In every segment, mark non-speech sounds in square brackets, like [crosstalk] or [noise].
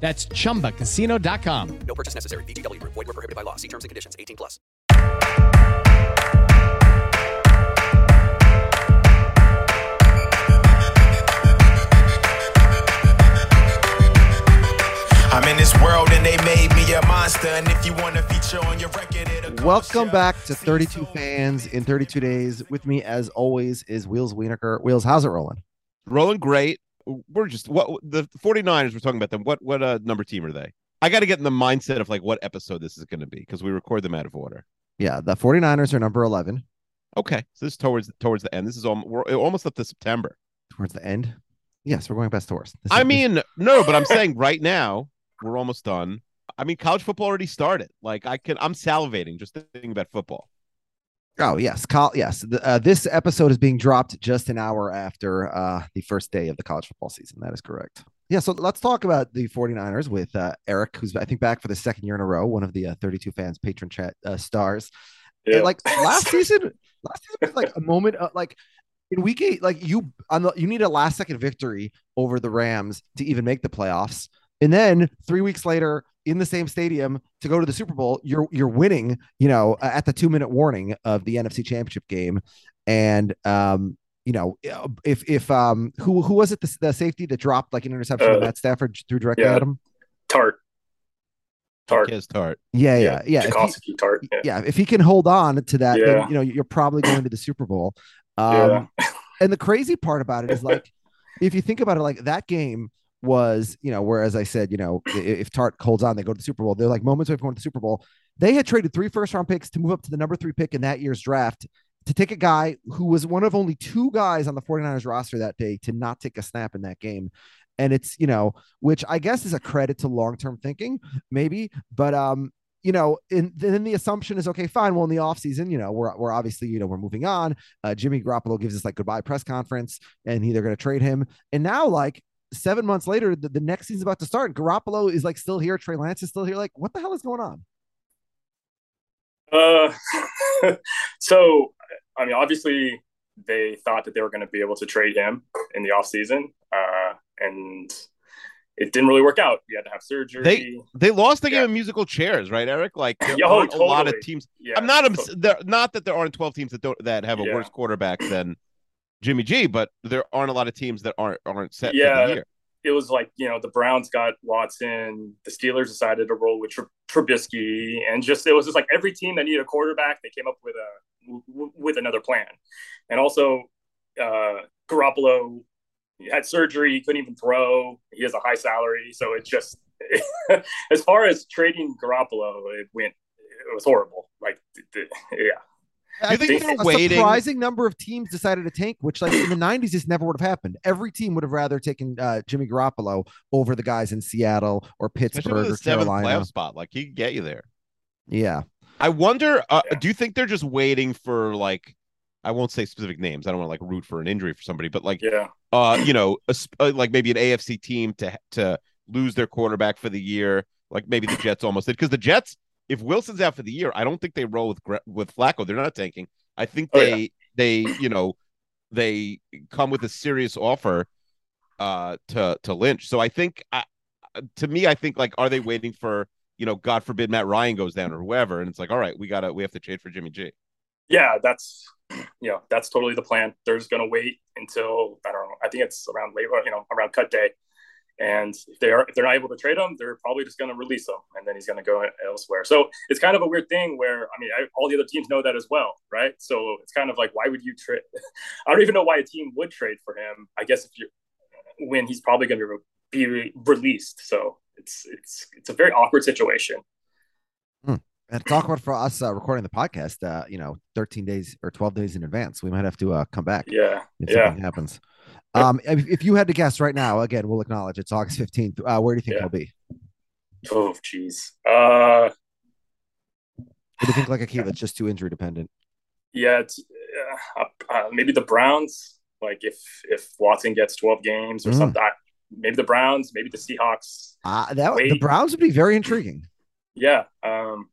That's chumbacasino.com. No purchase necessary. VGW Group. Void were prohibited by law. See terms and conditions. 18 plus. I'm in this world and they made me a monster. And if you want to feature on your record, it'll Welcome back to 32 fans in 32 days. With me, as always, is Wheels Wienerker. Wheels, how's it rolling? rolling great. We're just what the 49ers we're talking about them. What what uh number team are they? I got to get in the mindset of like what episode this is going to be because we record them out of order. Yeah, the 49ers are number 11 Okay, so this is towards towards the end. This is all we're almost up to September. towards the end. Yes, we're going best to worst. This I is- this- mean, no, but I'm saying right now we're almost done. I mean, college football already started. Like I can, I'm salivating just thinking about football. Oh, yes. Col- yes. The, uh, this episode is being dropped just an hour after uh, the first day of the college football season. That is correct. Yeah, so let's talk about the 49ers with uh, Eric, who's, I think, back for the second year in a row, one of the uh, 32 fans patron chat uh, stars. And, like last [laughs] season, last season was like a moment of like in week eight, like you on the you need a last second victory over the Rams to even make the playoffs. And then three weeks later, in the same stadium to go to the Super Bowl, you're you're winning, you know, at the two minute warning of the NFC Championship game. And um, you know, if if um who who was it the, the safety that dropped like an interception to Uh, Matt Stafford threw directly yeah. at him? Tartt. Tartt. Kiss tart. Yeah, yeah, yeah. If he- Tartt. Yeah. yeah, if he can hold on to that, then you know you're probably going to the Super Bowl. Um, Yeah. and the crazy part about it is like, if you think about it, like that game was, you know, whereas I said, you know, if Tartt holds on, they go to the Super Bowl. They're like moments away from going to the Super Bowl. They had traded three first round picks to move up to the number three pick in that year's draft to take a guy who was one of only two guys on the 49ers roster that day to not take a snap in that game. And it's, you know, which I guess is a credit to long term thinking, maybe. But, um, you know, and then the assumption is okay, fine. Well, in the offseason, you know, we're, we're obviously, you know, we're moving on. Uh, Jimmy Garoppolo gives us like goodbye press conference and they're going to trade him. And now, like, seven months later, the, the next season's about to start. Garoppolo is like still here. Trey Lance is still here. Like, what the hell is going on? Uh, [laughs] so, I mean, obviously, they thought that they were going to be able to trade him in the offseason. Uh, and it didn't really work out. You had to have surgery. They they lost the game Yeah. of musical chairs, right, Eric? Like there [laughs] oh, aren't a lot of teams. yeah, I'm not so- there, not that there aren't 12 teams that don't that have a Yeah. worse quarterback than Jimmy G, but there aren't a lot of teams that aren't aren't set for Yeah. the year. it was like you know the Browns got Watson, the Steelers decided to roll with Tr- Trubisky, and just it was just like every team that needed a quarterback, they came up with a w- with another plan, and also uh, Garoppolo had surgery, he couldn't even throw. He has a high salary, so it just [laughs] as far as trading Garoppolo, it went it was horrible. Like yeah. I think think a waiting- surprising number of teams decided to tank, which like in the 90s, this never would have happened. Every team would have rather taken uh, Jimmy Garoppolo over the guys in Seattle or Pittsburgh or the seventh Carolina. playoff spot, like he can get you there. Yeah. I wonder. Uh, Yeah. Do you think they're just waiting for like? I won't say specific names. I don't want to like root for an injury for somebody, but like, Yeah. uh, you know, a, uh, like maybe an AFC team to to lose their quarterback for the year, like maybe the Jets almost did. Because the Jets, if Wilson's out for the year, I don't think they roll with with Flacco. They're not tanking. I think Oh, they they you know they come with a serious offer uh to to Lynch. So I think uh, to me, I think like, are they waiting for you know, God forbid Matt Ryan goes down or whoever, and it's like, all right, we gotta we have to trade for Jimmy G. Yeah, that's you know, that's totally the plan. They're just gonna wait until I don't know. I think it's around labor, you know, around cut day, And if they are if they're not able to trade him, they're probably just going to release him, and then he's going to go elsewhere. So it's kind of a weird thing where I mean, I, all the other teams know that as well, right? So it's kind of like, why would you trade? [laughs] I don't even know why a team would trade for him. I guess if you when he's probably going to be re- released. So it's it's it's a very awkward situation. And talk about for us uh, recording the podcast, uh, you know, 13 days or 12 days in advance. We might have to uh, come back. Yeah. If yeah. something happens. Um, if, if, you had to guess right now, again, we'll acknowledge it's August 15th. Uh, where do you think yeah. he'll be? Oh, jeez. Uh, what do you think, like [sighs] Akiva? It's just too injury dependent. Yeah, it's uh, uh, maybe the Browns. Like if if Watson gets 12 games or Mm. something, I- maybe the Browns, maybe the Seahawks. Uh, that Wait. the Browns would be very intriguing. Yeah. Um,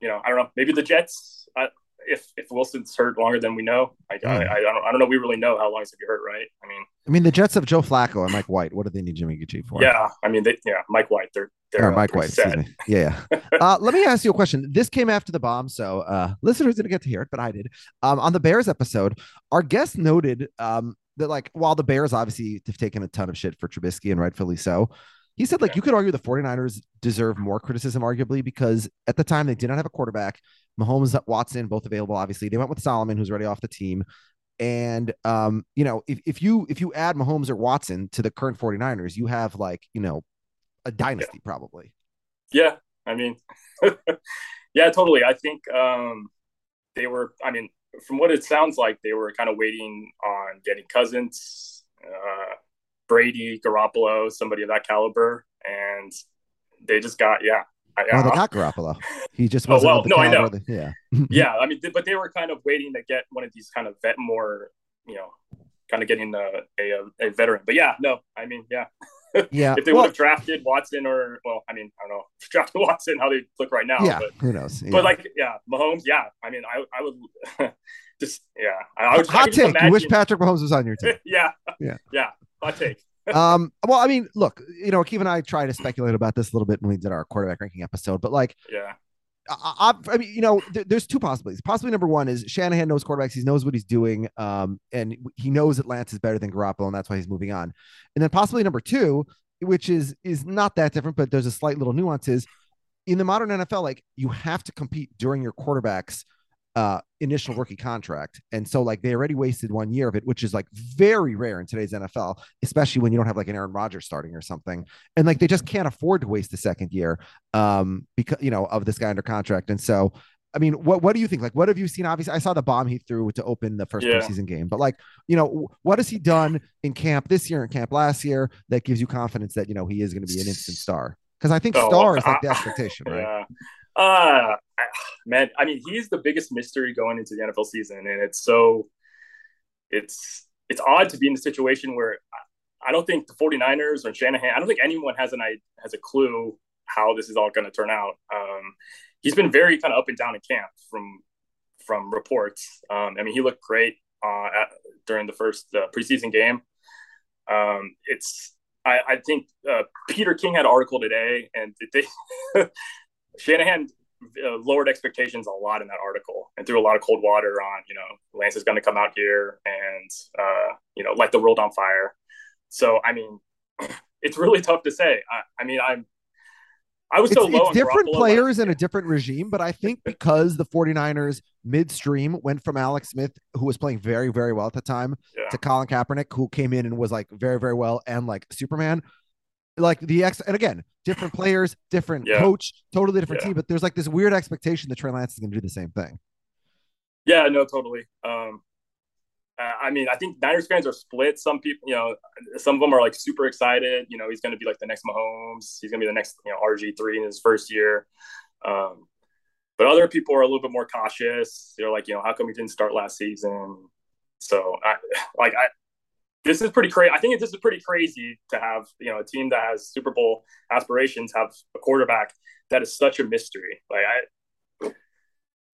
you know, I don't know. Maybe the Jets. I, if if Wilson's hurt longer than we know, I, Mm. I don't I don't know. We really know how long he's gonna be hurt, right? I mean, I mean, the Jets have Joe Flacco and Mike White. What do they need Jimmy G for? yeah. I mean, they, yeah. Mike White. They're they're Or Mike they're White, set. excuse me. Yeah. yeah. [laughs] uh, let me ask you a question. This came after the bomb, so uh, listeners didn't get to hear it, but I did. Um, on the Bears episode, our guest noted um, that, like, while the Bears obviously have taken a ton of shit for Trubisky and rightfully so, he said, like, Yeah. you could argue the 49ers deserve more criticism, arguably, because at the time they did not have a quarterback. Mahomes, Watson, both available, obviously. They went with Solomon, who's already off the team. And um, you know, if, if you if you add Mahomes or Watson to the current 49ers, you have like, you know, a dynasty probably. Yeah, I mean, [laughs] yeah, totally. I think um, they were. I mean, from what it sounds like, they were kind of waiting on getting Cousins, uh, Brady, Garoppolo, somebody of that caliber, and they just got yeah, I- Oh, they got Garoppolo. He just Oh, wasn't. well, the no, I know. that- yeah. [laughs] yeah. I mean, th- but they were kind of waiting to get one of these kind of vet more, you know, kind of getting a a, a veteran. But yeah, no, I mean, yeah. [laughs] Yeah. if they well, would have drafted Watson or well, I mean, I don't know, drafted [laughs] Watson, how they look right now, yeah. but Who knows? Yeah. But like, yeah, Mahomes, yeah. I mean, I I would [laughs] just yeah. I, I would hot just take. You wish Patrick Mahomes was on your team. [laughs] yeah, Yeah. yeah. Hot take. um. Well, I mean, look, you know, Keith and I tried to speculate about this a little bit when we did our quarterback ranking episode, but like, Yeah, I, I, mean, you know, there, there's two possibilities. Possibility number one is Shanahan knows quarterbacks. He knows what he's doing. Um, and he knows that Lance is better than Garoppolo, and that's why he's moving on. And then possibly number two, which is is not that different, but there's a slight little nuance is in the modern NFL, like you have to compete during your quarterback's uh initial rookie contract. And so like they already wasted one year of it, which is like very rare in today's NFL, especially when you don't have like an Aaron Rodgers starting or something. And like they just can't afford to waste the second year um because you know of this guy under contract. And so I mean, what what do you think? Like, what have you seen? Obviously, I saw the bomb he threw to open the first Yeah. preseason game, but like, you know, what has he done in camp this year and camp last year that gives you confidence that you know he is going to be an instant star? Because I think Oh, star is like the expectation, [laughs] right? yeah. Uh man, I mean, he's the biggest mystery going into the NFL season, and it's so it's it's odd to be in a situation where I- don't think the 49ers or Shanahan, I don't think anyone has an has a clue how this is all going to turn out. Um, he's been very kind of up and down in camp from from reports. Um, I mean, he looked great uh, at, during the first uh, preseason game. Um, it's I, I think uh, Peter King had an article today, and they [laughs] Shanahan uh, lowered expectations a lot in that article and threw a lot of cold water on you know Lance is going to come out here and uh, you know light the world on fire. So I mean, [clears throat] it's really tough to say. I, I mean, I'm I was It's, so low it's on different Garoppolo, players and a different regime, but I think because the 49ers midstream went from Alex Smith, who was playing very, very well at the time, Yeah. to Colin Kaepernick, who came in and was like very, very well and like Superman. Like the ex, and again, different players, different Yeah. coach, totally different Yeah. team, but there's like this weird expectation that Trey Lance is going to do the same thing. Yeah, no, totally. Um, I mean, I think Niners fans are split. Some people, you know, some of them are like super excited. You know, he's going to be like the next Mahomes. He's going to be the next, you know, RG three in his first year. Um, but other people are a little bit more cautious. They're like, you know, how come he didn't start last season? So, I like, I this is pretty crazy. I think this is pretty crazy to have you know a team that has Super Bowl aspirations have a quarterback that is such a mystery. Like I,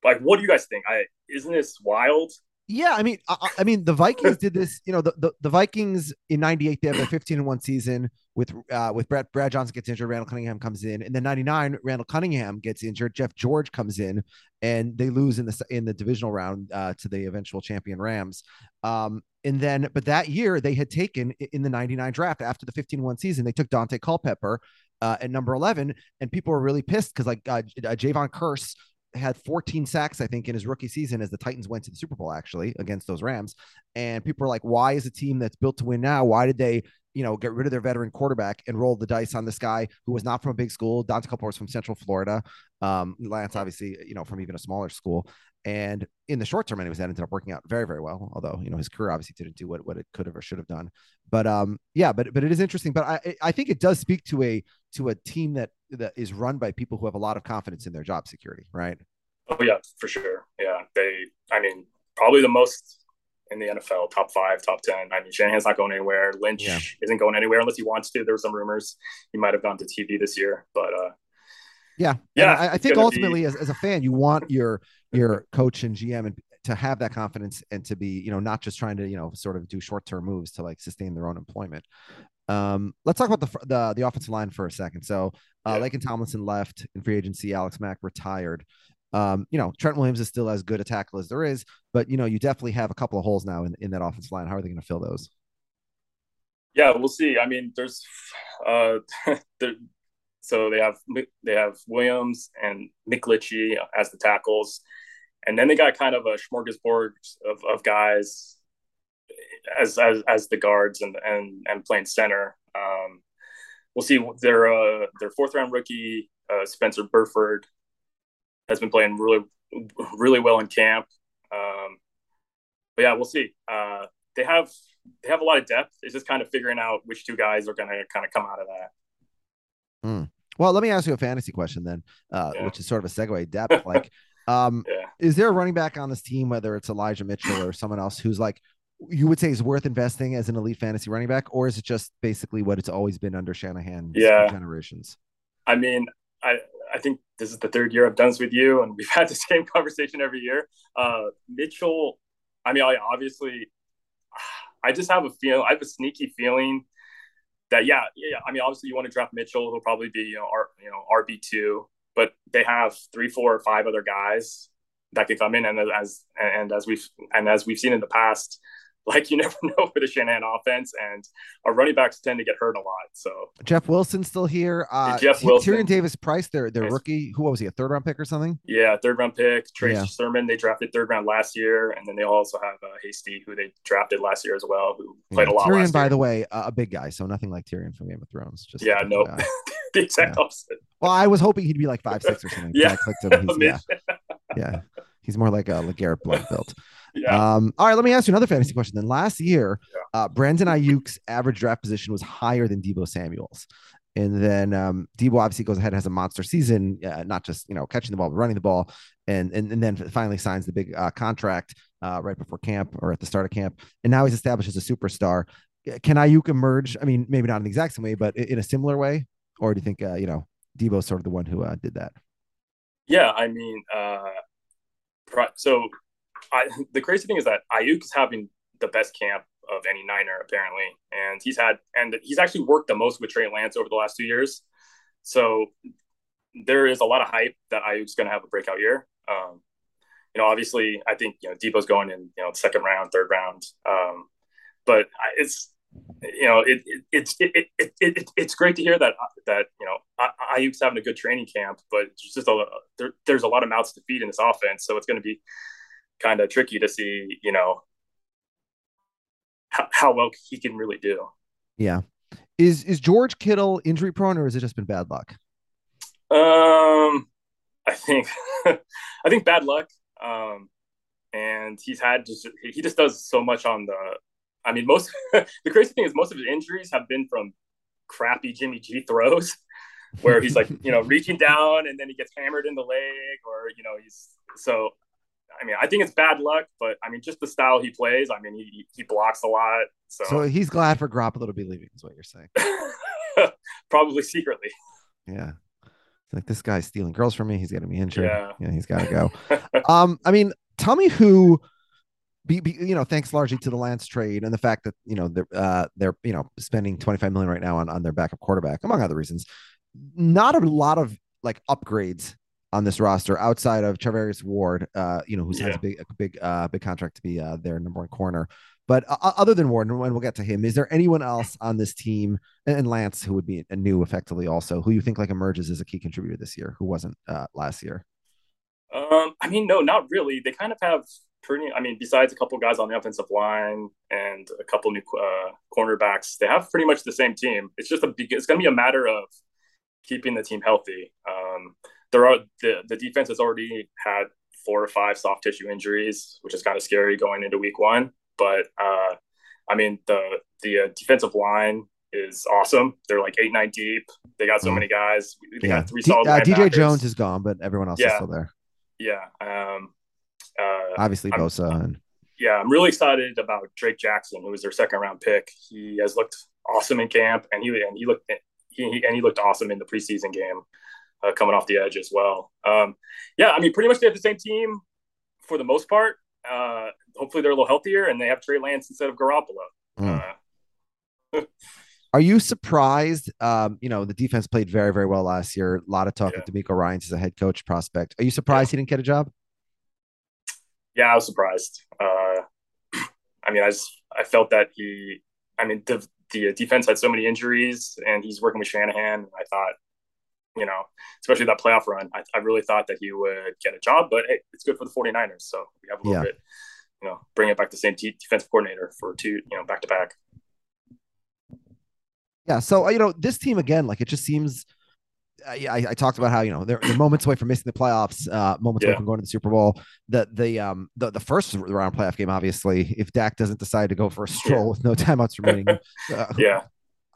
like what do you guys think? I isn't this wild? Yeah, I mean, I, I mean, the Vikings did this. You know, the, the, the Vikings in '98 they have a 15 and one season with uh, with Brad Brad Johnson gets injured, Randall Cunningham comes in, and then '99 Randall Cunningham gets injured, Jeff George comes in, and they lose in the in the divisional round uh, to the eventual champion Rams. Um, and then, but that year they had taken in the '99 draft after the 15-1 season, they took Daunte Culpepper uh, at number 11, and people were really pissed because like uh, uh, Jevon Kearse had 14 sacks, I think, in his rookie season as the Titans went to the Super Bowl actually against those Rams. And people were like, why is a team that's built to win now? Why did they, you know, get rid of their veteran quarterback and roll the dice on this guy who was not from a big school? Daunte Culpepper was from Central Florida. Um, Lance, obviously, you know, from even a smaller school. And in the short term, anyways, that ended up working out very, very well. Although, you know, his career obviously didn't do what, what it could have or should have done. But um, yeah, but but it is interesting. But I I think it does speak to a to a team that that is run by people who have a lot of confidence in their job security, right? Oh yeah, for sure. Yeah, they. I mean, probably the most in the NFL, top five, top ten. I mean, Shanahan's not going anywhere. Lynch yeah. isn't going anywhere unless he wants to. There were some rumors he might have gone to TV this year, but uh, yeah, yeah. I, I, think ultimately, be... as, as a fan, you want your your coach and GM and to have that confidence and to be, you know, not just trying to, you know, sort of do short term moves to like sustain their own employment. Um, let's talk about the the the offensive line for a second. So, uh, yeah. Laken Tomlinson left in free agency. Alex Mack retired. Um, you know, Trent Williams is still as good a tackle as there is, but you know, you definitely have a couple of holes now in, in that offensive line. How are they going to fill those? Yeah, we'll see. I mean, there's, uh, [laughs] there, so they have they have Williams and McGlinchey as the tackles, and then they got kind of a smorgasbord of, of guys as, as as the guards and and and playing center. Um, we'll see. Their uh, their fourth round rookie uh, Spencer Burford has been playing really, really well in camp. Um, but yeah, we'll see. Uh, they have they have a lot of depth. It's just kind of figuring out which two guys are going to kind of come out of that. Mm. Well, let me ask you a fantasy question then, uh, yeah. which is sort of a segue depth. Like, [laughs] um, yeah. is there a running back on this team, whether it's Elijah Mitchell or someone else, who's like you would say is worth investing as an elite fantasy running back, or is it just basically what it's always been under Shanahan? Yeah, generations. I mean, I I think this is the third year I've done this with you, and we've [laughs] had the same conversation every year. Uh, Mitchell, I mean, I obviously, I just have a feel. I have a sneaky feeling that yeah, yeah. I mean, obviously, you want to draft Mitchell. He'll probably be you know, R, you know RB two, but they have three, four, or five other guys that could come in, and as and as we've and as we've seen in the past, [laughs] like you never [laughs] know with a Shanahan offense, and our running backs tend to get hurt a lot. So Jeff Wilson's still here. Uh, Jeff Wilson, Tyrion Davis Price, their their rookie. Who was he? A third round pick or something? Yeah, third round pick. Trey yeah. Sermon, they drafted third round last year, and then they also have uh, Hasty, who they drafted last year as well, who played yeah. a lot. Tyrion, by the way, uh, a big guy, so nothing like Tyrion from Game of Thrones. Just yeah, no, nope. [laughs] the exact yeah. opposite. Well, I was hoping he'd be like five six or something. yeah, I clicked him. He's, yeah, yeah. He's more like a LeGarrette Blunt. [laughs] Yeah. Um, all right, let me ask you another fantasy question. Then last year, yeah. uh, Brandon Aiyuk's average draft position was higher than Deebo Samuel's. And then um, Deebo obviously goes ahead and has a monster season, uh, not just you know catching the ball, but running the ball, and and, and then finally signs the big uh, contract uh, right before camp or at the start of camp, and now he's established as a superstar. Can Aiyuk emerge? I mean, maybe not in the exact same way, but in a similar way, or do you think uh, you know Deebo's sort of the one who uh, did that? Yeah, I mean, uh, so I, the crazy thing is that Aiyuk is having the best camp of any Niner apparently, and he's had and he's actually worked the most with Trey Lance over the last two years. So there is a lot of hype that Aiyuk's going to have a breakout year. Um, you know, obviously, I think you know Deebo's going in you know second round, third round, um, but it's you know it, it it's it, it, it, it's great to hear that that you know Aiyuk's having a good training camp, but it's just a there, there's a lot of mouths to feed in this offense, so it's going to be kind of tricky to see, you know, how, how well he can really do. Yeah. Is is George Kittle injury prone or has it just been bad luck? Um, I think [laughs] I think bad luck. Um, and he's had just he just does so much on the. I mean, most [laughs] the crazy thing is most of his injuries have been from crappy Jimmy G throws, [laughs] where he's like you know [laughs] reaching down and then he gets hammered in the leg, or you know he's so I mean, I think it's bad luck, but I mean, just the style he plays. I mean, he he blocks a lot. So, so he's glad for Garoppolo to be leaving, is what you're saying. Probably secretly. Yeah. It's like this guy's stealing girls from me. He's getting me injured. Yeah, yeah he's got to go. um, I mean, tell me who be, be, you know, thanks largely to the Lance trade and the fact that you know they're uh, they're you know spending 25 million right now on, on their backup quarterback, among other reasons. Not a lot of like upgrades on this roster outside of Charvarius Ward, uh, you know, who Yeah. a big, a big, uh, big contract to be uh, their number one corner. But uh, other than Ward, and we'll get to him, is there anyone else on this team and, and Lance who would be a new effectively also who you think like emerges as a key contributor this year who wasn't uh, last year? Um, I mean, no, not really. They kind of have pretty. I mean, besides a couple guys on the offensive line and a couple new uh, cornerbacks, they have pretty much the same team. It's just a. It's going to be a matter of keeping the team healthy. Um, there are the the defense has already had four or five soft tissue injuries, which is kind of scary going into week one. But uh, I mean, the the uh, defensive line is awesome. They're like eight nine deep. They got so Mm. many guys. They Yeah, got three D- solid. uh, DJ. Jones is gone, but everyone else is still there. Yeah. Um, uh, Obviously, I'm- Bosa and yeah, I'm really excited about Drake Jackson, who was their second round pick. He has looked awesome in camp, and he and he looked he, and he looked awesome in the preseason game, uh, coming off the edge as well. Um, yeah, I mean, pretty much they have the same team for the most part. Uh, hopefully, they're a little healthier, and they have Trey Lance instead of Garoppolo. Mm. Uh, [laughs] Are you surprised? Um, you know, the defense played very, very well last year. A lot of talk Yeah. with DeMeco Ryans as a head coach prospect. Are you surprised he didn't get a job? Yeah, I was surprised. Uh, I mean, I just I felt that he. I mean, the the defense had so many injuries, and he's working with Shanahan. I thought, you know, especially that playoff run, I, I really thought that he would get a job. But hey, it's good for the 49ers, so we have a little Yeah. bit, you know, bring it back the same t- defensive coordinator for two, you know, back to back. Yeah. So uh, you know, this team again, like it just seems. I, I I talked about how you know they're, they're moments away from missing the playoffs, uh, moments away from going to the Super Bowl. The the um the, the first round playoff game, obviously, if Dak doesn't decide to go for a stroll with no [laughs] timeouts remaining, uh, [laughs] Yeah,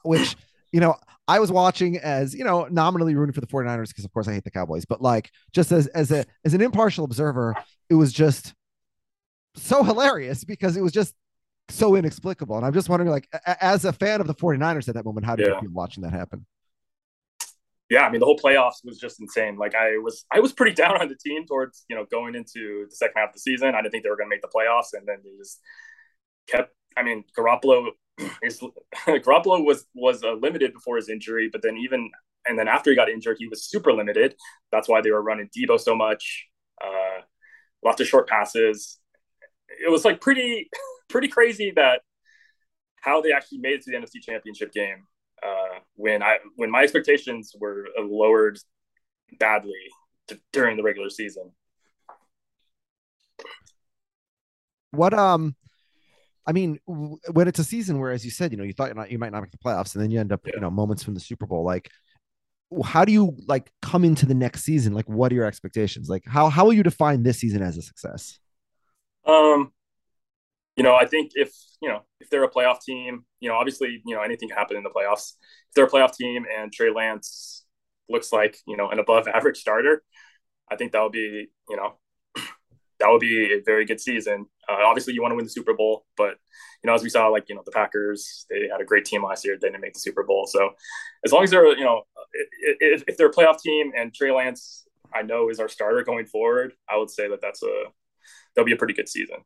which you know I was watching as you know nominally rooting for the 49ers because of course I hate the Cowboys, but like just as as a as an impartial observer, it was just so hilarious because it was just so inexplicable. And I'm just wondering, like, as a fan of the 49ers at that moment, how did you feel watching that happen? Yeah. I mean, the whole playoffs was just insane. Like I was, I was pretty [laughs] down on the team towards you know going into the second half of the season. I didn't think they were going to make the playoffs, and then they just kept. I mean, Garoppolo [clears throat] is [laughs] Garoppolo was was uh, limited before his injury, but then even and then after he got injured, he was super limited. That's why they were running Deebo so much, uh, lots of short passes. It was like pretty [laughs] pretty crazy that how they actually made it to the NFC Championship game when I when my expectations were lowered badly t- during the regular season. What um, I mean, w- when it's a season where, as you said, you know, you thought you're not, you might not make the playoffs, and then you end up, you know, moments from the Super Bowl, like. How do you like come into the next season? Like, what are your expectations? Like, how how will you define this season as a success? Um, you know, I think if you know if they're a playoff team, you know, obviously, you know, anything can happen in the playoffs. If they're a playoff team and Trey Lance looks like you know an above average starter, I think that would be you know [clears throat] that would be a very good season. Uh, obviously, you want to win the Super Bowl, but you know, as we saw, like you know, the Packers, they had a great team last year. They didn't make the Super Bowl, so as long as they're you know, if, if they're a playoff team and Trey Lance, I know is our starter going forward, I would say that that's a that'll be a pretty good season.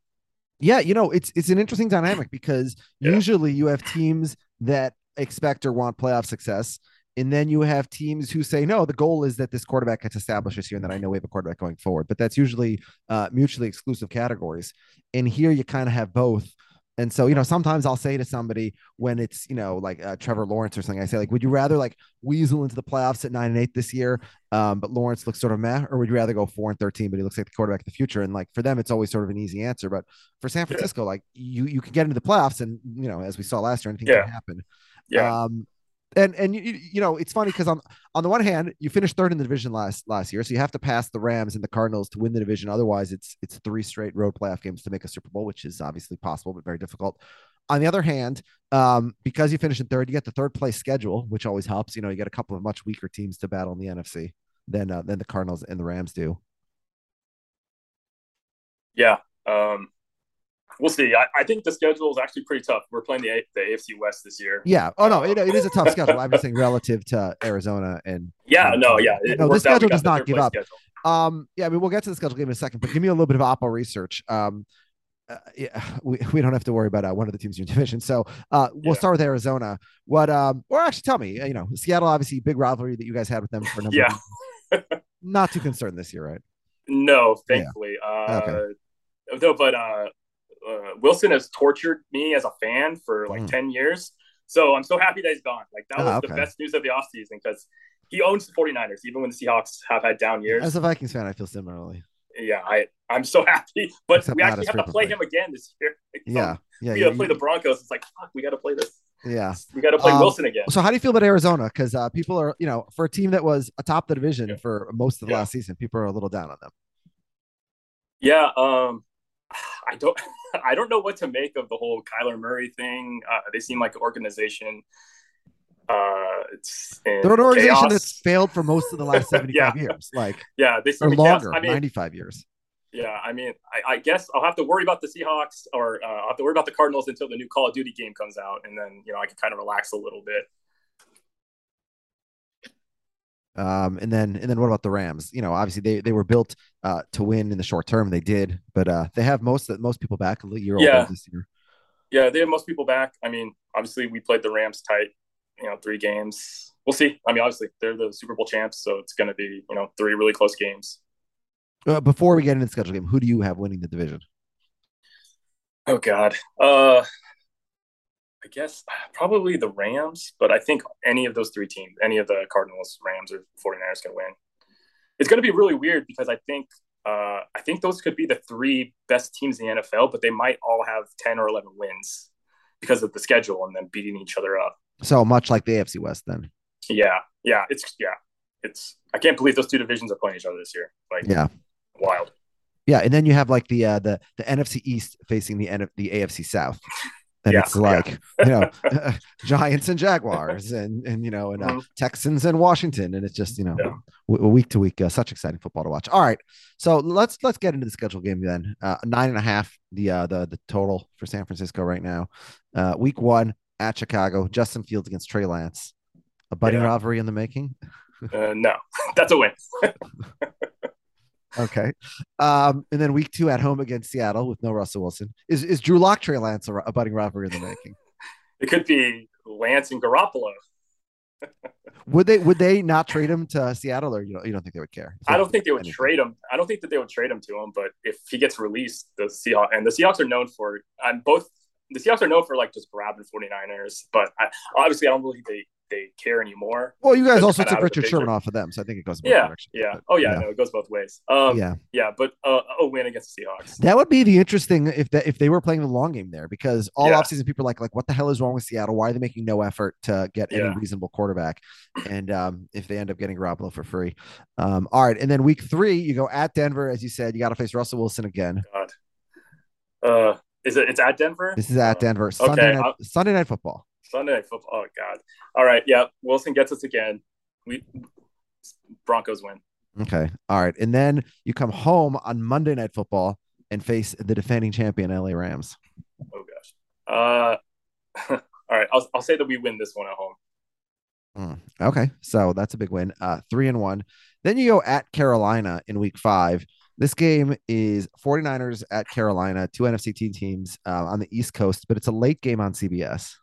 Yeah, you know, it's it's an interesting dynamic [clears throat] because Yeah. usually you have teams that expect or want playoff success, and then you have teams who say, no, the goal is that this quarterback gets established this year and that I know we have a quarterback going forward. But that's usually uh, mutually exclusive categories. And here you kind of have both. And so, you know, sometimes I'll say to somebody when it's, you know, like uh, Trevor Lawrence or something, I say, like, would you rather like weasel into the playoffs at nine and eight this year, um, but Lawrence looks sort of meh, or would you rather go four and 13, but he looks like the quarterback of the future? And like for them, it's always sort of an easy answer. But for San Francisco, like you, you can get into the playoffs and, you know, as we saw last year, anything Yeah. can happen. Yeah. Um, and and you, you know it's funny because on on the one hand you finished third in the division last last year, so you have to pass the Rams and the Cardinals to win the division. Otherwise, it's it's three straight road playoff games to make a Super Bowl, which is obviously possible but very difficult. On the other hand, um, because you finish in third, you get the third place schedule, which always helps. You know, you get a couple of much weaker teams to battle in the NFC than uh, than the Cardinals and the Rams do. Yeah. Um, we'll see. I, I think the schedule is actually pretty tough. We're playing the, the AFC West this year. Yeah. Oh no, it, it is a tough schedule. I'm just saying relative to Arizona and Yeah, no, yeah. It know, this schedule does not give up. schedule. Um, yeah, I mean, we'll get to the schedule game in a second, but give me a little bit of Oppo research. Um, uh, yeah, [laughs] we, we don't have to worry about uh, one of the teams in your [laughs] division. So uh, we'll Yeah. start with Arizona. What, um, or actually tell me, uh, you know, Seattle, obviously big rivalry that you guys had with them for a number Yeah. Not too concerned this year, right? [laughs] No, thankfully. Uh, Okay. No, but uh, uh, Wilson has tortured me as a fan for like Mm. 10 years. So I'm so happy that he's gone. Like, that was Ah, the best news of the offseason because he owns the 49ers, even when the Seahawks have had down years. As a Vikings fan, I feel similarly. yeah, I, I'm so [laughs] happy. But Except we actually have to play him again this year. [laughs] Like, Yeah. um, Yeah. we got to play the Broncos. It's like, fuck, we got to play this. yeah. We got to play Um, Wilson again. So how do you feel about Arizona? Because uh, people are, you know, for a team that was atop the division Yeah. for most of the Yeah. last season, people are a little down on them. Yeah, um, I don't, [laughs] I don't know what to make of the whole Kyler Murray thing. Uh, they seem like an organization. Uh, it's They're an organization chaos. that's failed for most of the last [laughs] 75 Yeah. years, like, yeah, they seem longer, I mean, 95 years. yeah, I mean, I, I guess I'll have to worry about the Seahawks, or uh, I'll have to worry about the Cardinals until the new Call of Duty game comes out, and then you know I can kind of relax a little bit. Um, and then and then what about the Rams? You know, obviously they they were built uh to win in the short term. They did, but uh they have most most people back a year Yeah. older this year. Yeah, they have most people back. I mean, obviously we played the Rams tight, you know, three games. We'll see. I mean, obviously they're the Super Bowl champs, so it's going to be you know three really close games. Uh, before we get into the schedule game, who do you have winning the division? Oh God. Uh I guess probably the Rams, but I think any of those three teams, any of the Cardinals, Rams, or 49ers can win. It's going to be really weird because I think uh, I think those could be the three best teams in the NFL, but they might all have 10 or 11 wins because of the schedule and then beating each other up. So much like the AFC West, then. Yeah. Yeah. It's, yeah. It's, I can't believe those two divisions are playing each other this year. Like, Yeah, wild. yeah, and then you have like the uh the the NFC East facing the N- the AFC South, and Yeah, it's like you know [laughs] Giants and Jaguars, and and you know and uh, Mhm. Texans and Washington, and it's just you know Yeah. w- week to week, uh, such exciting football to watch. All right, so let's let's get into the schedule game then. Uh, nine and a half, the uh the the total for San Francisco right now. Uh, week one at Chicago, Justin Fields against Trey Lance, a budding Yeah. rivalry in the making. Uh, no, [laughs] that's a win. [laughs] Okay. Um, and then week two at home against Seattle with no Russell Wilson. Is is Drew Lock Trey Lance a, a budding rivalry in the making? [laughs] It could be Lance and Garoppolo. [laughs] Would they would they not trade him to Seattle or you don't you don't think they would care? I don't think they would Anything. trade him. I don't think that they would trade him to him. But if he gets released, the Seahawks and the Seahawks are known for and both the Seahawks are known for like just grabbing 49ers. But I, obviously, I don't believe they they care anymore. Well, you guys also took out of the Richard. Sherman off of them, so I think it goes both Yeah, yeah. But, Oh yeah, yeah. no, it goes both ways. Um, yeah, yeah. but uh, a win against the Seahawks. That would be the interesting if that if they were playing the long game there, because all Yeah. offseason people are like, like, what the hell is wrong with Seattle? Why are they making no effort to get any Yeah. reasonable quarterback? And um, if they end up getting Garoppolo for free, um, all right. And then week three, you go at Denver, as you said, you got to face Russell Wilson again. God. Uh, is it? It's at Denver. This is at Uh, Denver Sunday night, I'll- Sunday night football. Sunday Night Football. Oh God. All right. Yeah. Wilson gets us again. We Broncos win. Okay. All right. And then you come home on Monday night football and face the defending champion LA Rams. Oh gosh. Uh, [laughs] all right. I'll I'll say that we win this one at home. Mm, Okay. So that's a big win. Uh three and one. Then you go at Carolina in week five. This game is 49ers at Carolina, two NFC team teams uh, on the East Coast, but it's a late game on CBS.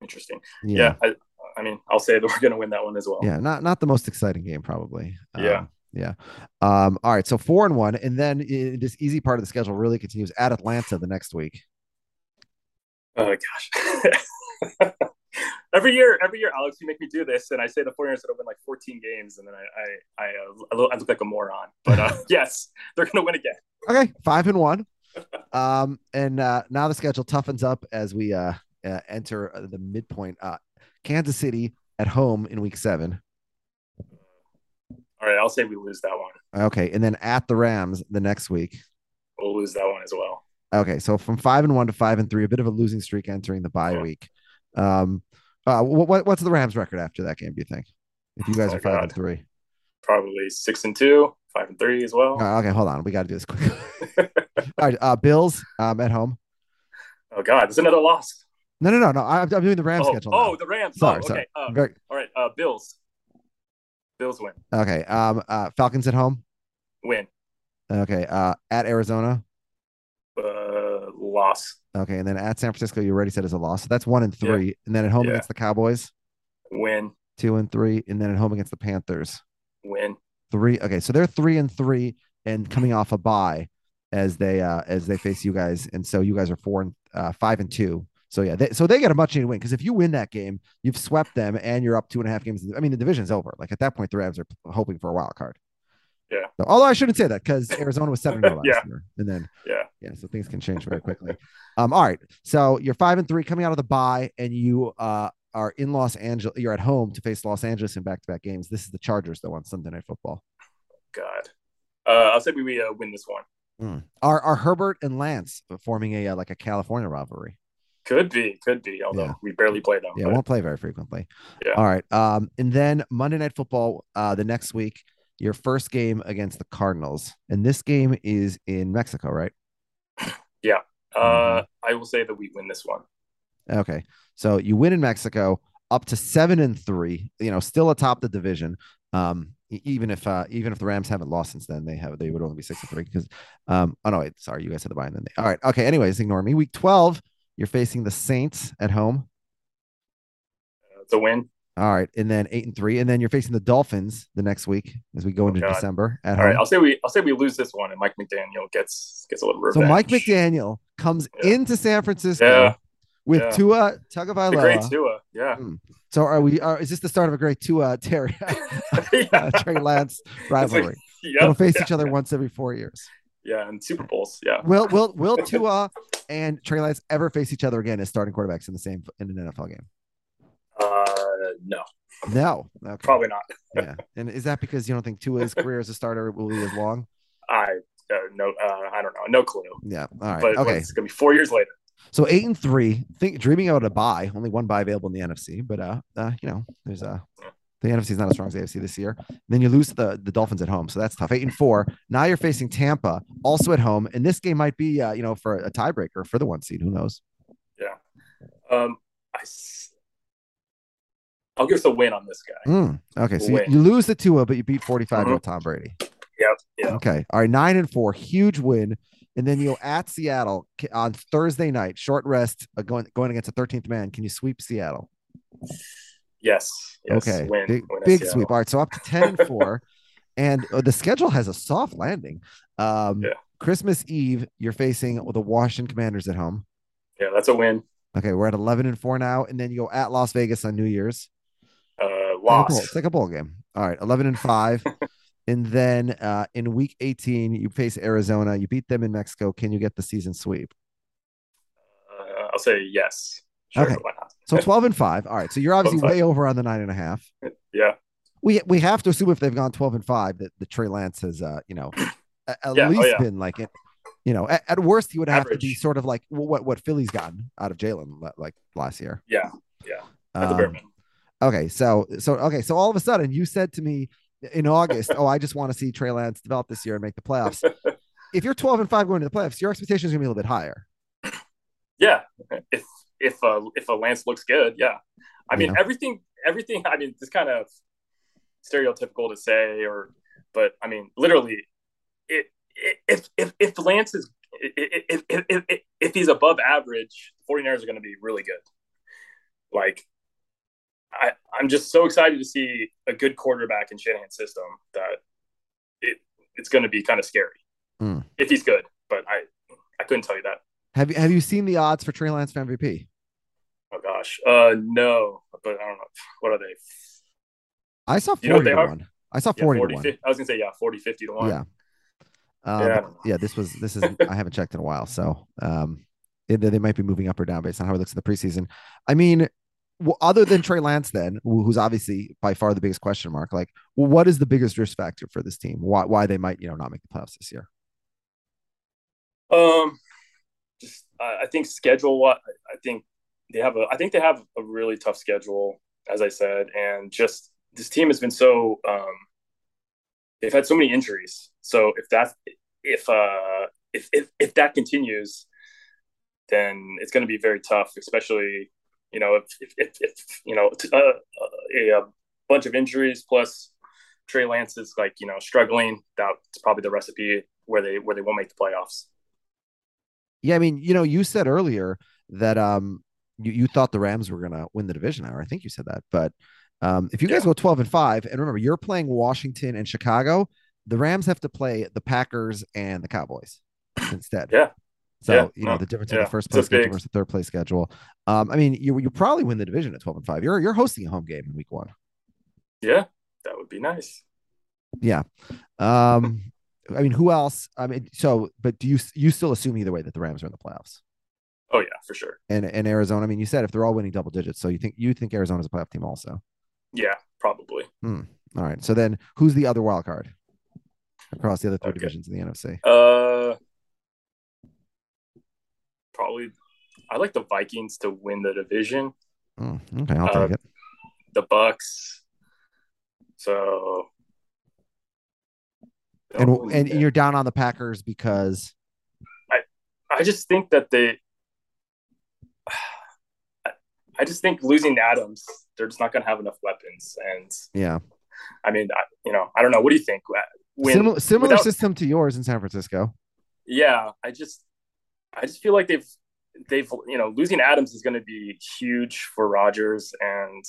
Interesting. Yeah. Yeah. I, I mean, I'll say that [laughs] we're going to win that one as well. Yeah, not not the most exciting game, probably. Yeah. Um, yeah. Um, all right. So four and one. And then i- this easy part of the schedule really continues at Atlanta the next week. Oh gosh. [laughs] every year, every year, Alex, you make me do this, and I say the 49ers going to win like 14 games, and then I I I, uh, I look- I look like a moron. But uh, [laughs] yes, they're going to win again. Okay, five and one. Um, and uh, now the schedule toughens up as we uh, uh enter uh, the midpoint. Uh, Kansas City at home in week seven. All right, I'll say we lose that one. Okay, and then at the Rams the next week. We'll lose that one as well. Okay, so from five and one to five and three, a bit of a losing streak entering the bye Yeah. week. Um, uh, what what's the Rams record after that game? Do you think? If you guys Oh, are five and three. Probably six and two, five and three as well. Uh, okay, hold on. We got to do this quick. [laughs] All right, uh, Bills um, at home. Oh God, there's another loss. No, no, no, no. I'm, I'm doing the Rams Oh, schedule. oh, the Rams. sorry, oh, sorry. Uh, Very, all right, uh, Bills. Bills win. okay. Um, uh, Falcons at home. Win. Okay. Uh, at Arizona. Loss. Okay, and then at San Francisco, you already said is a loss. So that's one and Yeah. three, and then at home Yeah. against the Cowboys, Win. two and three, and then at home against the Panthers, Win. three. Okay, so they're three and three, and coming off a bye as they uh as they face you guys, and so you guys are four and uh, five and two. So yeah, they, so they get a much needed win because if you win that game, you've swept them, and you're up two and a half games. I mean, the division's over. Like at that point, the Rams are hoping for a wild card. Yeah. So, although I shouldn't say that because [laughs] Arizona was seven and last Yeah. year, and then Yeah. yeah, so things can change very quickly. Um, all right. So you're five and three coming out of the bye, and you uh are in Los Angeles. You're at home to face Los Angeles in back to back games. This is the Chargers though on Sunday Night Football. God. Uh, I'll say we, we uh, win this one. Mm. Are are Herbert and Lance forming a uh, like a California rivalry? Could be, could be. Although Yeah. we barely play them. Yeah, but won't play very frequently. Yeah. All right. Um, and then Monday Night Football uh the next week, your first game against the Cardinals, and this game is in Mexico, right? [sighs] Yeah. Uh, Mhm. I will say that we win this one. Okay. So you win in Mexico up to seven and three, you know, still atop the division. Um, even if uh even if the Rams haven't lost since then, they have they would only be six and three because um oh no, wait, sorry, you guys had the bye and then they all right. Okay, anyways, ignore me. Week 12, you're facing the Saints at home. Uh, it's a win. All right, and then eight and three, and then you're facing the Dolphins the next week as we go Oh, into God. December at All right, home. I'll say we I'll say we lose this one, and Mike McDaniel gets gets a little revenge. So. Mike McDaniel comes Yeah. into San Francisco Yeah. with Yeah. Tua the great Tagovailoa. Tua, yeah, So are we? Are, is this the start of a great Tua [laughs] Terry [laughs] uh, Trey Lance rivalry? yeah, They'll face each other once every four years. Yeah, and Super Bowls, yeah. Will will will [laughs] Tua and Trey Lance ever face each other again as starting quarterbacks in the same in an NFL game? Uh, no, No, okay. probably not. [laughs] Yeah, and is that because you don't think Tua's career as a starter will be as long? I uh, no, uh, I don't know, no clue. Yeah. All right. But okay. it's gonna be four years later. So eight and three. Think dreaming out a bye. Only one bye available in the NFC, but uh, uh you know, there's uh the NFC is not as strong as the AFC this year. then you lose the the Dolphins at home, so that's tough. Eight and four. Now you're facing Tampa, also at home, and this game might be uh, you know for a tiebreaker for the one seed. Who knows? Yeah, um, I, s- I'll give us a win on this guy. Mm, okay, so you, you lose the Tua, but you beat 45 year old Mhm. Tom Brady. Yep, yeah. Okay, all right, nine and four, huge win, and then you go at Seattle on Thursday night, short rest, uh, going going against a 13th man. Can you sweep Seattle? Yes, yes. okay, win, big, win big sweep. All right, so up to 10 and four, [laughs] and uh, the schedule has a soft landing. Um, Yeah. Christmas Eve, you're facing the Washington Commanders at home. Yeah, that's a win. Okay, we're at 11 and four now, and then you go at Las Vegas on New Year's. Uh, Like a bowl- loss. It's like a bowl game. All right, 11 and 5. [laughs] and then uh, in week 18, you face Arizona. You beat them in Mexico. Can you get the season sweep? Uh, I'll say yes. Sure, Okay. So 12 and 5. All right. So you're obviously [laughs] way over on the nine and a half. Yeah, We we have to assume if they've gone 12 and 5 that the Trey Lance has uh, you know, at Yeah, oh, least yeah. been like it. You know, at, at worst, he would have to be sort of like what what Philly's gotten out of Jalen like last year. yeah, yeah. At the Um, bare. Okay, so so okay, so all of a sudden you said to me in August, "Oh, I just want to see Trey Lance develop this year and make the playoffs." [laughs] if you're 12 and 5 going to the playoffs, your expectations are going to be a little bit higher. Yeah, if if uh, if a Lance looks good, yeah. I mean Yeah. everything everything. I mean it's kind of stereotypical to say, or but I mean literally, it, if if if Lance is if if if, if, if he's above average, 49ers are going to be really good. Like. I, I'm just so excited to see a good quarterback in Shanahan's system that it it's going to be kind of scary Hmm. if he's good. But I I couldn't tell you that. Have you have you seen the odds for Trey Lance for MVP? Oh gosh, uh, no, but I don't know. What are they? I saw 40 You know they to are? 1. I saw Yeah, 40, 40, to 1. 50 I was gonna say yeah, 40, 50 to one. Yeah. Um, Yeah, yeah, this was this is [laughs] I haven't checked in a while, so um, it, they might be moving up or down based on how it looks in the preseason. I mean, well, other than Trey Lance, then who's obviously by far the biggest question mark, like, well, what is the biggest risk factor for this team? Why why they might you know not make the playoffs this year? Um, just I think schedule. What I think they have a. I think they have a really tough schedule, as I said, and just this team has been so. Um, they've had so many injuries. So if that's if uh if if if that continues, then it's going to be very tough, especially you know if if if, if you know uh, uh, a, a bunch of injuries plus Trey Lance is like you know struggling. That's probably the recipe where they where they won't make the playoffs. Yeah, I mean, you know, you said earlier that um you, you thought the Rams were gonna win the division or I think you said that. But um if you guys Yeah. go 12 and 5, and remember you're playing Washington and Chicago, the Rams have to play the Packers and the Cowboys instead. Yeah. So Yeah, you know no, the difference in the first place schedule versus the third place schedule. Um, I mean, you you probably win the division at 12 and 5. You're you're hosting a home game in week one. Yeah, that would be nice. Yeah. Um, I mean, who else? I mean, so but do you you still assume either way that the Rams are in the playoffs? Oh yeah, for sure. And and Arizona, I mean, you said if they're all winning double digits, so you think you think Arizona's a playoff team also. Yeah, probably. All right. So then who's the other wild card across the other three Okay. divisions in the NFC? Uh, probably. I like the Vikings to win the division. Oh, okay, I'll Uh, take it. The Bucks. So. And and you're down on the Packers because I just think that they. [sighs] I just think losing Adams, they're just not going to have enough weapons, and yeah, I mean, I, you know, I don't know. What do you think? When, similar similar without- system to yours in San Francisco. yeah, I just, I just feel like they've, they've, you know, losing Adams is going to be huge for Rodgers, and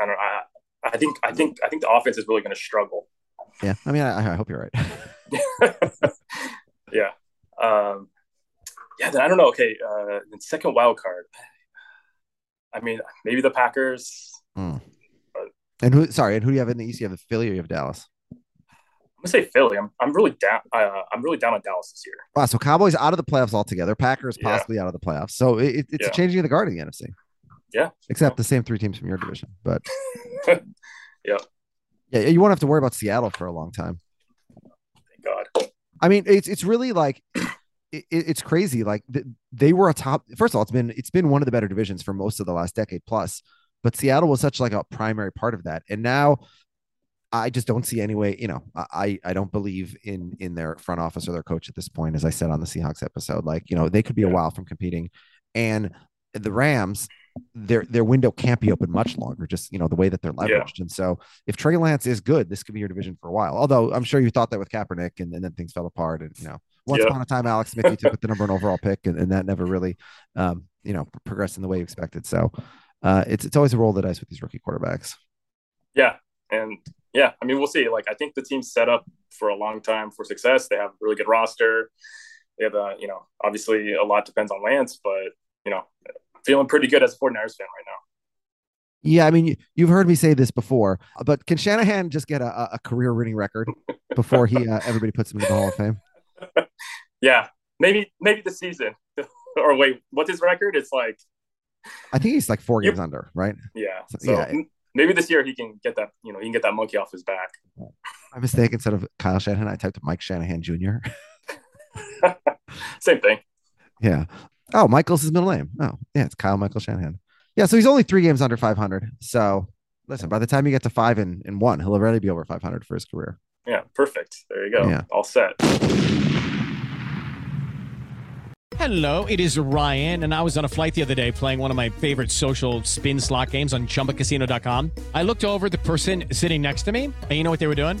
I don't, I, I think, I think, I think the offense is really going to struggle. Yeah, I mean, I, I hope you're right. [laughs] yeah, um, yeah. Then I don't know. Okay, uh, second wild card. I mean, maybe the Packers. and who? Sorry, and who do you have in the East? You have the Philly or you have Dallas? I'm gonna say Philly. I'm, I'm really down. Uh, I'm really down on Dallas this year. Wow, so Cowboys out of the playoffs altogether. Packers Yeah. possibly out of the playoffs. So it, it's Yeah. a changing of the guard in the NFC. Yeah. Except the same three teams from your division. But [laughs] Yeah. Yeah, you won't have to worry about Seattle for a long time. Thank God. I mean, it's it's really like [clears throat] it, it's crazy. Like they were a top. First of all, it's been it's been one of the better divisions for most of the last decade plus. But Seattle was such like a primary part of that, and now I just don't see any way. You know, I I don't believe in in their front office or their coach at this point. As I said on the Seahawks episode, like you know they could be a while from competing, and the Rams. Their their window can't be open much longer, just you know the way that they're Yeah. leveraged, and so if Trey Lance is good, this could be your division for a while. Although I'm sure you thought that with Kaepernick, and, and then things fell apart. And you know, once Yeah. upon a time, Alex Smith took with the number one overall pick, and, and that never really, um, you know, progressed in the way you expected. So, uh, it's it's always a roll of the dice with these rookie quarterbacks. Yeah, and yeah, I mean, we'll see. Like, I think the team's set up for a long time for success. They have a really good roster. They have, a, you know, obviously a lot depends on Lance, but you know, feeling pretty good as a 49ers fan right now. Yeah, I mean, you, you've heard me say this before, but can Shanahan just get a, a- career winning record before he uh, everybody puts him in the Hall of Fame? [laughs] Yeah, maybe maybe the season. [laughs] or wait, what's his record? It's like I think he's like four games under, right? yeah. So- So yeah. maybe this year he can get that. You know, he can get that monkey off his back. My mistake. Instead of Kyle Shanahan, I typed Mike Shanahan Jr. [laughs] Same thing. Yeah. Oh, Michael's his middle name. Oh, yeah, it's Kyle Michael Shanahan. Yeah, so he's only three games under 500. So listen, by the time you get to five and, and one, he'll already be over 500 for his career. Yeah, perfect. There you go. Yeah. All set. Hello, it is Ryan, and I was on a flight the other day playing one of my favorite social spin slot games on chumbacasino.com. I looked over at the person sitting next to me, and you know what they were doing?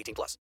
18 plus.